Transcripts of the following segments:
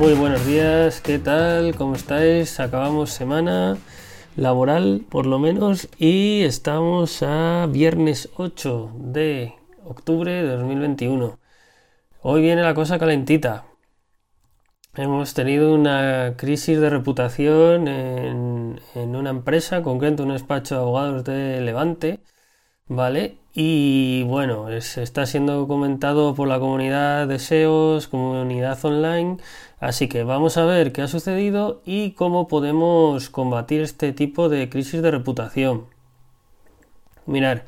Muy buenos días, ¿qué tal? ¿Cómo estáis? Acabamos semana laboral por lo menos y estamos a viernes 8 de octubre de 2021. Hoy viene la cosa calentita. Hemos tenido una crisis de reputación en, una empresa, concreto un despacho de abogados de Levante, ¿vale? Y bueno, está siendo comentado por la comunidad de SEOs, comunidad online, así que vamos a ver qué ha sucedido y cómo podemos combatir este tipo de crisis de reputación. Mirar,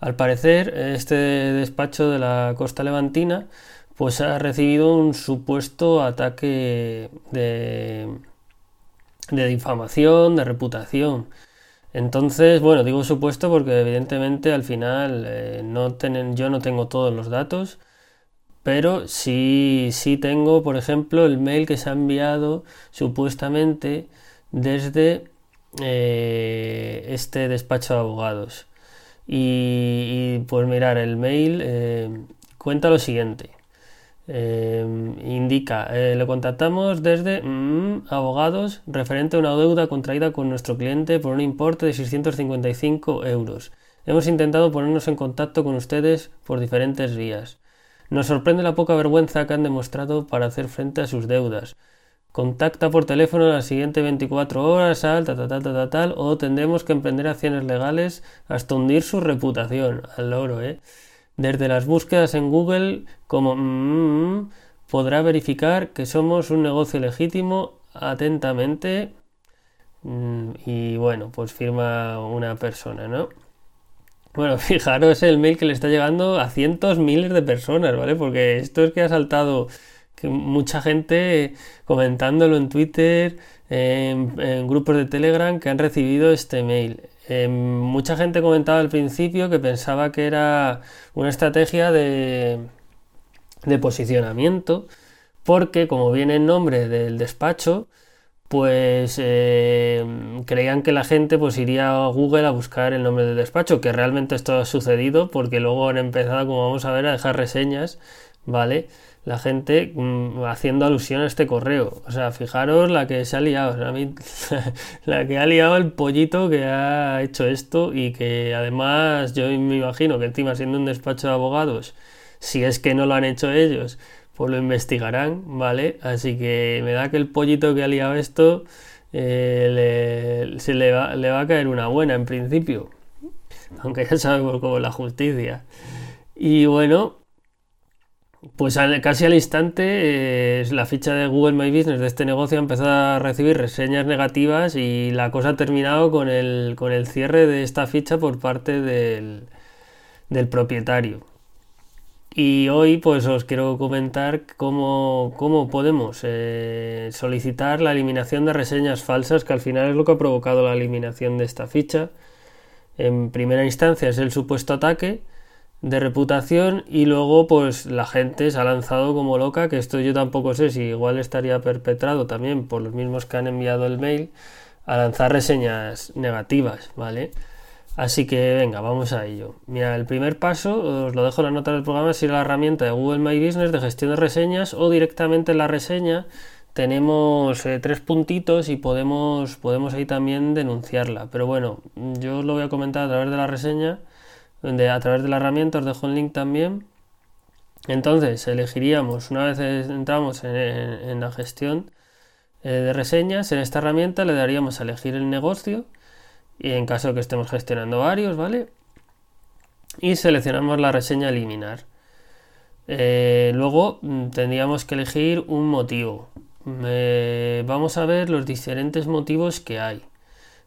al parecer este despacho de la costa levantina pues ha recibido un supuesto ataque de, de difamación, de reputación. Entonces, bueno, digo supuesto porque evidentemente al final eh, no yo no tengo todos los datos, pero sí, sí tengo, por ejemplo, el mail que se ha enviado supuestamente desde eh, este despacho de abogados. Y, pues mirar, el mail eh, cuenta lo siguiente. Em, indica, eh, le contactamos desde mm, abogados referente a una deuda contraída con nuestro cliente por un importe de 655 euros. Hemos intentado ponernos en contacto con ustedes por diferentes vías. Nos sorprende la poca vergüenza que han demostrado para hacer frente a sus deudas. Contacta por teléfono las siguientes 24 horas al tal, tal, tal, tal, o tendremos que emprender acciones legales hasta hundir su reputación. Al oro, ¿eh? Desde las búsquedas en Google como mm, podrá verificar que somos un negocio legítimo atentamente mm, y bueno, pues firma una persona, ¿no? Bueno, fijaros el mail que le está llegando a cientos, miles de personas, ¿vale? Porque esto es que ha saltado que mucha gente comentándolo en Twitter, en grupos de Telegram que han recibido este mail. Eh, mucha gente comentaba al principio que pensaba que era una estrategia de, posicionamiento, porque como viene el nombre del despacho, pues eh, creían que la gente pues iría a Google a buscar el nombre del despacho, que realmente esto ha sucedido porque luego han empezado, como vamos a ver, a dejar reseñas, ¿vale? La gente mm, haciendo alusión a este correo. O sea, fijaros la que se ha liado. a mí, la que ha liado el pollito que ha hecho esto y que además yo me imagino que encima siendo un despacho de abogados, si es que no lo han hecho ellos, pues lo investigarán, ¿vale? Así que me da que el pollito que ha liado esto eh, se le va, le va a caer una buena en principio. Aunque ya sabemos cómo es la justicia. Y bueno, pues casi al instante eh, la ficha de Google My Business de este negocio ha empezado a recibir reseñas negativas y la cosa ha terminado con el, con el cierre de esta ficha por parte del, del propietario. Y hoy pues os quiero comentar cómo, cómo podemos eh, solicitar la eliminación de reseñas falsas, que al final es lo que ha provocado la eliminación de esta ficha. En primera instancia es el supuesto ataque de reputación y luego pues la gente se ha lanzado como loca, que esto yo tampoco sé si igual estaría perpetrado también por los mismos que han enviado el mail, a lanzar reseñas negativas, ¿vale? Así que venga, vamos a ello. Mira, el primer paso, os lo dejo en la nota del programa, es ir a la herramienta de Google My Business de gestión de reseñas o directamente en la reseña tenemos eh, tres puntitos y podemos, podemos ahí también denunciarla. Pero bueno, yo os lo voy a comentar a través de la reseña donde a través de la herramienta os dejo el link también. Entonces elegiríamos, una vez entramos en, la gestión eh, de reseñas, en esta herramienta le daríamos a elegir el negocio y en caso de que estemos gestionando varios, ¿vale? Y seleccionamos la reseña eliminar. Eh, luego mm, tendríamos que elegir un motivo. vamos a ver los diferentes motivos que hay.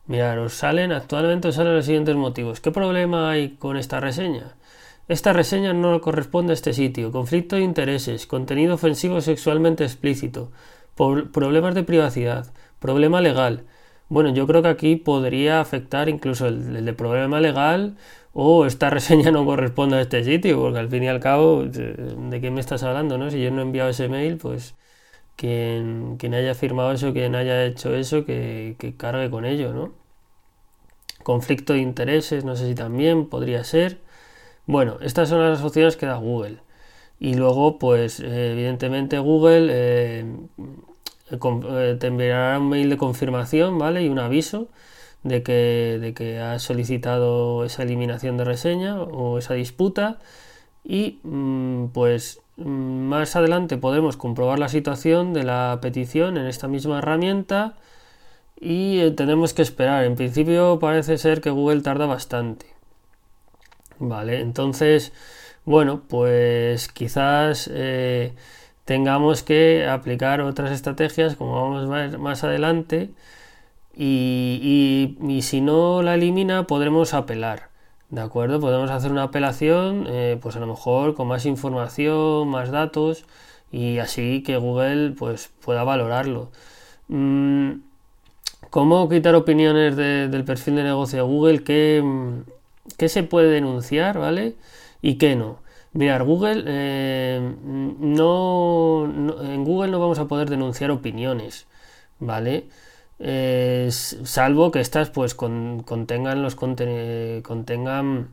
Mirad, os salen, actualmente os salen los siguientes motivos. ¿Qué problema hay con esta reseña? Esta reseña no corresponde a este sitio. Conflicto de intereses, contenido ofensivo sexualmente explícito, problemas de privacidad, problema legal. Bueno, yo creo que aquí podría afectar incluso el, de problema legal o esta reseña no corresponde a este sitio, porque al fin y al cabo, ¿de qué me estás hablando? No? Si yo no he enviado ese mail, pues quien, quien haya firmado eso, quien haya hecho eso, que, cargue con ello, ¿no? Conflicto de intereses, no sé si también podría ser. Bueno, estas son las opciones que da Google. Y luego, pues, evidentemente Google, eh, eh, te enviará un mail de confirmación, ¿vale? Y un aviso de que, de que has solicitado esa eliminación de reseña o esa disputa y mm, pues mm, más adelante podremos comprobar la situación de la petición en esta misma herramienta y eh, tenemos que esperar. En principio parece ser que Google tarda bastante. Vale, entonces, bueno, pues quizás eh, tengamos que aplicar otras estrategias como vamos a ver más adelante y, si no la elimina podremos apelar. ¿De acuerdo? Podemos hacer una apelación, eh, pues a lo mejor con más información, más datos y así que Google pues pueda valorarlo. Mm, ¿Cómo quitar opiniones del perfil de negocio de Google? ¿Qué, ¿Qué, se puede denunciar, ¿vale? Y qué no. Mirar, Google, eh, no, en Google no vamos a poder denunciar opiniones, ¿vale? Salvo que estas pues contengan los contengan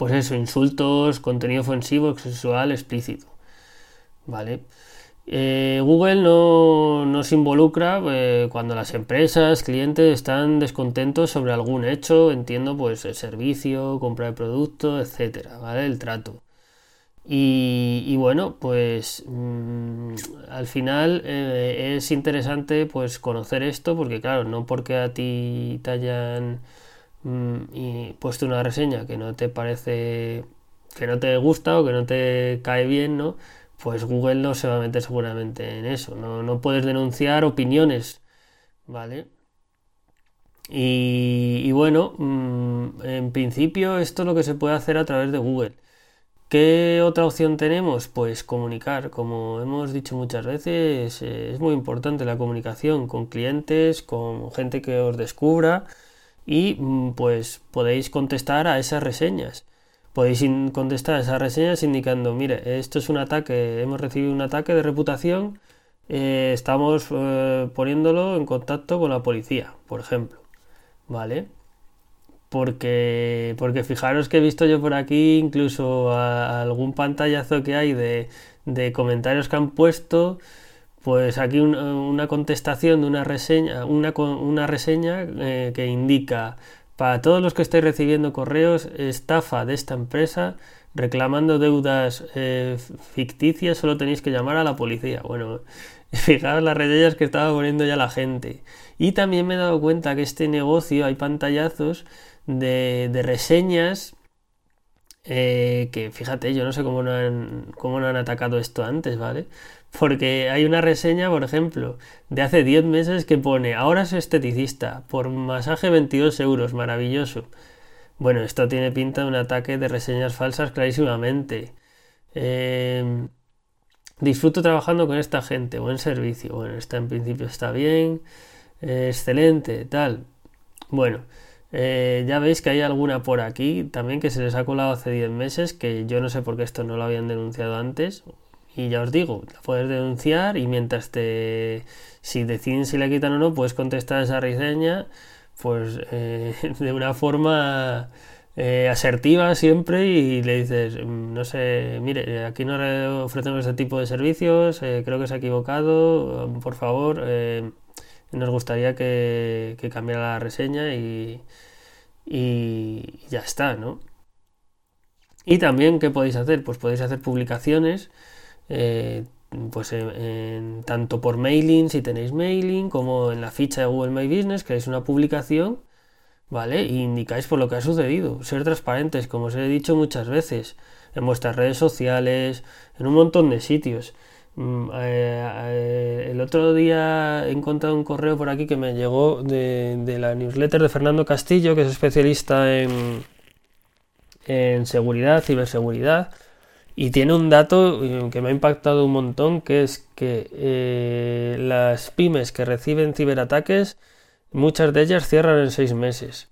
pues eso, insultos, contenido ofensivo, sexual, explícito, ¿vale? Eh, Google no, se involucra eh, cuando las empresas, clientes están descontentos sobre algún hecho, entiendo pues el servicio, compra de producto, etcétera, ¿vale? El trato. Y, bueno, pues mm, al final eh, es interesante pues conocer esto porque claro, no porque a ti te hayan mm, puesto una reseña que no te parece, que no te gusta o que no te cae bien, ¿no? Pues Google no se va a meter seguramente en eso, no, no puedes denunciar opiniones, ¿vale? Y, y bueno, mm, en principio esto es lo que se puede hacer a través de Google. ¿Qué otra opción tenemos? Pues comunicar. Como hemos dicho muchas veces, eh, es muy importante la comunicación con clientes, con gente que os descubra y mm, pues podéis contestar a esas reseñas. Podéis contestar a esas reseñas indicando, mire, esto es un ataque, hemos recibido un ataque de reputación, eh, estamos eh, poniéndolo en contacto con la policía, por ejemplo. ¿Vale? Porque, porque fijaros que he visto yo por aquí incluso algún pantallazo que hay de, comentarios que han puesto, pues aquí una contestación de una reseña, una, una reseña eh, que indica para todos los que estáis recibiendo correos, estafa de esta empresa, reclamando deudas eh, ficticias, solo tenéis que llamar a la policía. Bueno, fijaros las reseñas que estaba poniendo ya la gente. Y también me he dado cuenta que este negocio hay pantallazos de, reseñas eh, que fíjate, yo no sé cómo no, han, cómo no han atacado esto antes, ¿vale? Porque hay una reseña, por ejemplo, de hace 10 meses que pone, ahora es esteticista, por masaje 22 euros, maravilloso. Bueno, esto tiene pinta de un ataque de reseñas falsas clarísimamente. Em, disfruto trabajando con esta gente, buen servicio. Bueno, está en principio está bien, excelente, tal. Bueno, eh, ya veis que hay alguna por aquí también que se les ha colado hace 10 meses, que yo no sé por qué esto no lo habían denunciado antes. Y ya os digo, la puedes denunciar y mientras te... Si deciden si la quitan o no, puedes contestar esa reseña pues eh, de una forma eh, asertiva siempre y le dices, mm, no sé, mire, aquí no ofrecemos este tipo de servicios, creo que se ha equivocado, por favor nos gustaría que, cambiara la reseña y, ya está, ¿no? Y también, ¿qué podéis hacer? Pues podéis hacer publicaciones, eh, pues tanto por mailing, si tenéis mailing, como en la ficha de Google My Business, que es una publicación, ¿vale? Y indicáis por lo que ha sucedido. Ser transparentes, como os he dicho muchas veces, en vuestras redes sociales, en un montón de sitios. Mm, eh, eh, el otro día he encontrado un correo por aquí que me llegó de, la newsletter de Fernando Castillo, que es especialista en, en seguridad, ciberseguridad, y tiene un dato eh, que me ha impactado un montón, que es que las pymes que reciben ciberataques, muchas de ellas cierran en seis meses.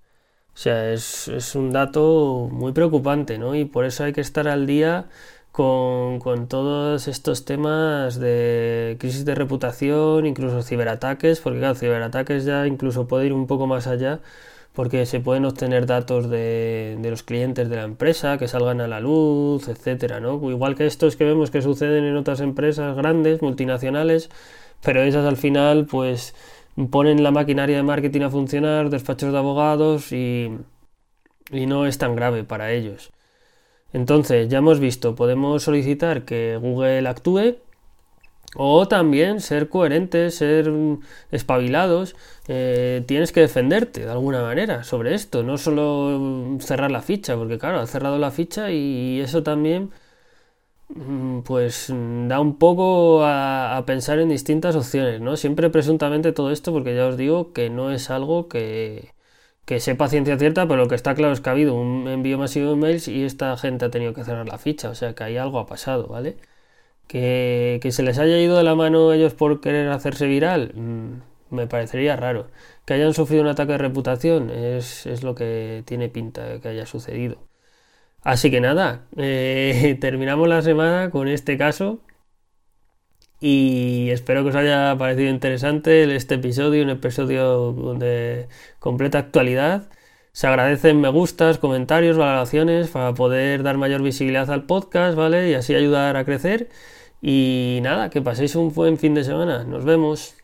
O sea, es, es un dato muy preocupante, ¿no? Y por eso hay que estar al día con, todos estos temas de crisis de reputación, incluso ciberataques, porque claro, ciberataques ya incluso puede ir un poco más allá, porque se pueden obtener datos de, los clientes de la empresa que salgan a la luz, etcétera, ¿no? Igual que estos que vemos que suceden en otras empresas grandes, multinacionales, pero esas al final, pues ponen la maquinaria de marketing a funcionar, despachos de abogados y, y no es tan grave para ellos. Entonces, ya hemos visto, podemos solicitar que Google actúe o también ser coherentes, ser espabilados, eh, tienes que defenderte de alguna manera sobre esto, no solo cerrar la ficha, porque claro, has cerrado la ficha y eso también mm, pues da un poco a, pensar en distintas opciones, ¿no? Siempre presuntamente todo esto, porque ya os digo que no es algo que, que sepa ciencia cierta, pero lo que está claro es que ha habido un envío masivo de mails y esta gente ha tenido que cerrar la ficha, o sea que ahí algo ha pasado, ¿vale? Que, se les haya ido de la mano ellos por querer hacerse viral, mm, me parecería raro. Que hayan sufrido un ataque de reputación es, lo que tiene pinta de que haya sucedido. Así que nada, eh, terminamos la semana con este caso y espero que os haya parecido interesante este episodio, un episodio de completa actualidad. Se agradecen me gustas, comentarios, valoraciones para poder dar mayor visibilidad al podcast, ¿vale? Y así ayudar a crecer. Y nada, que paséis un buen fin de semana. Nos vemos.